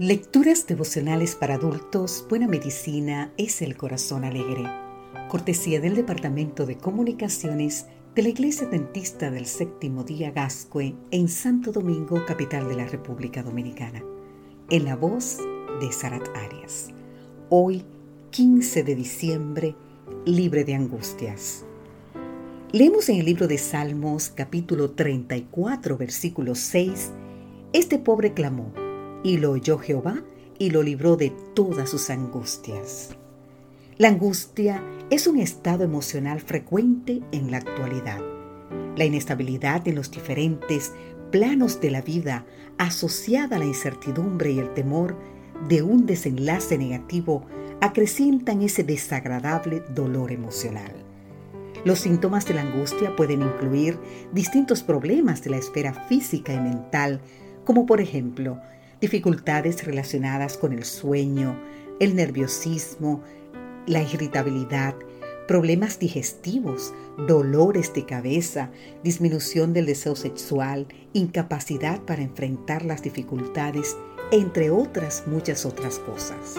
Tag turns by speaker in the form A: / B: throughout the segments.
A: Lecturas devocionales para adultos, Buena Medicina es el Corazón Alegre. Cortesía del Departamento de Comunicaciones de la Iglesia Dentista del Séptimo Día Gascue en Santo Domingo, capital de la República Dominicana. En la voz de Sarat Arias. Hoy, 15 de diciembre, libre de angustias. Leemos en el libro de Salmos, capítulo 34, versículo 6, Este pobre clamó y lo oyó Jehová y lo libró de todas sus angustias. La angustia es un estado emocional frecuente en la actualidad. La inestabilidad en los diferentes planos de la vida asociada a la incertidumbre y el temor de un desenlace negativo acrecientan ese desagradable dolor emocional. Los síntomas de la angustia pueden incluir distintos problemas de la esfera física y mental, como por ejemplo dificultades relacionadas con el sueño, el nerviosismo, la irritabilidad, problemas digestivos, dolores de cabeza, disminución del deseo sexual, incapacidad para enfrentar las dificultades, entre otras muchas otras cosas.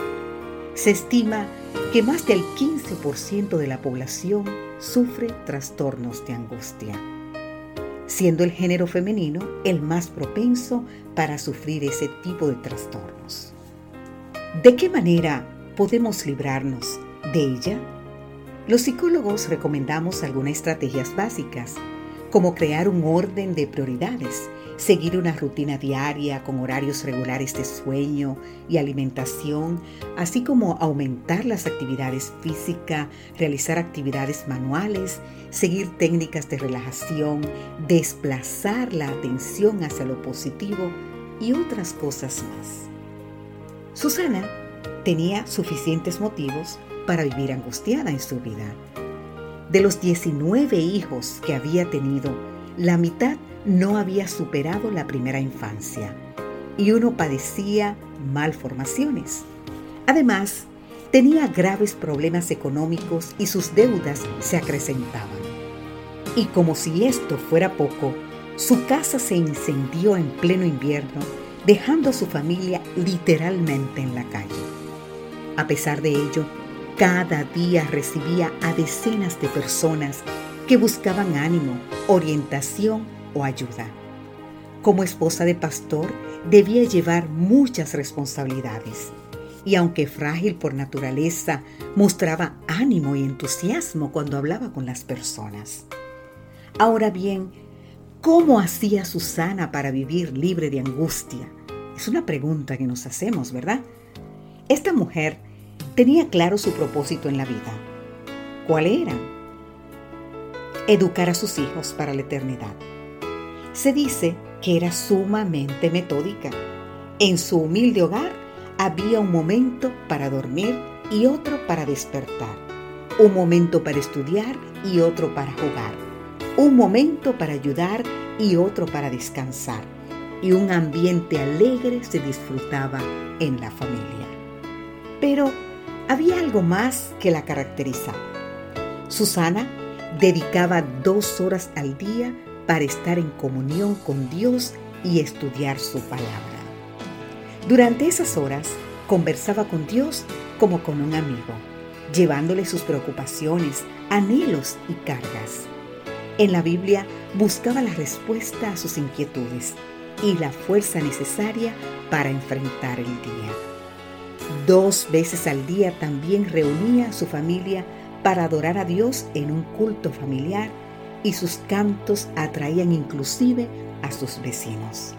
A: Se estima que más del 15% de la población sufre trastornos de angustia siendo el género femenino el más propenso para sufrir ese tipo de trastornos. ¿De qué manera podemos librarnos de ella? Los psicólogos recomendamos algunas estrategias básicas, como crear un orden de prioridades seguir una rutina diaria con horarios regulares de sueño y alimentación, así como aumentar las actividades físicas, realizar actividades manuales, seguir técnicas de relajación, desplazar la atención hacia lo positivo y otras cosas más. Susana tenía suficientes motivos para vivir angustiada en su vida. De los 19 hijos que había tenido, la mitad no había superado la primera infancia y uno padecía malformaciones. Además, tenía graves problemas económicos y sus deudas se acrecentaban. Y como si esto fuera poco, su casa se incendió en pleno invierno, dejando a su familia literalmente en la calle. A pesar de ello, cada día recibía a decenas de personas que buscaban ánimo, orientación o ayuda. Como esposa de pastor, debía llevar muchas responsabilidades y aunque frágil por naturaleza, mostraba ánimo y entusiasmo cuando hablaba con las personas. Ahora bien, ¿cómo hacía Susana para vivir libre de angustia? Es una pregunta que nos hacemos, ¿verdad? Esta mujer tenía claro su propósito en la vida. ¿Cuál era? Educar a sus hijos para la eternidad. Se dice que era sumamente metódica. En su humilde hogar había un momento para dormir y otro para despertar, un momento para estudiar y otro para jugar, un momento para ayudar y otro para descansar, y un ambiente alegre se disfrutaba en la familia. Pero había algo más que la caracterizaba. Susana dedicaba dos horas al día para estar en comunión con Dios y estudiar su palabra. Durante esas horas conversaba con Dios como con un amigo, llevándole sus preocupaciones, anhelos y cargas. En la Biblia buscaba la respuesta a sus inquietudes y la fuerza necesaria para enfrentar el día. Dos veces al día también reunía a su familia para adorar a Dios en un culto familiar y sus cantos atraían inclusive a sus vecinos.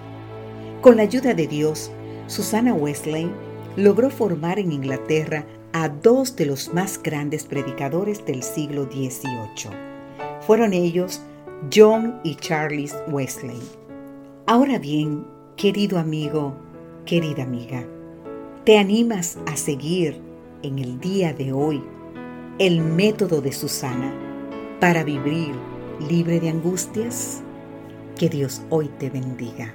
A: Con la ayuda de Dios, Susana Wesley logró formar en Inglaterra a dos de los más grandes predicadores del siglo XVIII. Fueron ellos John y Charles Wesley. Ahora bien, querido amigo, querida amiga, ¿te animas a seguir en el día de hoy el método de Susana para vivir libre de angustias? Que Dios hoy te bendiga.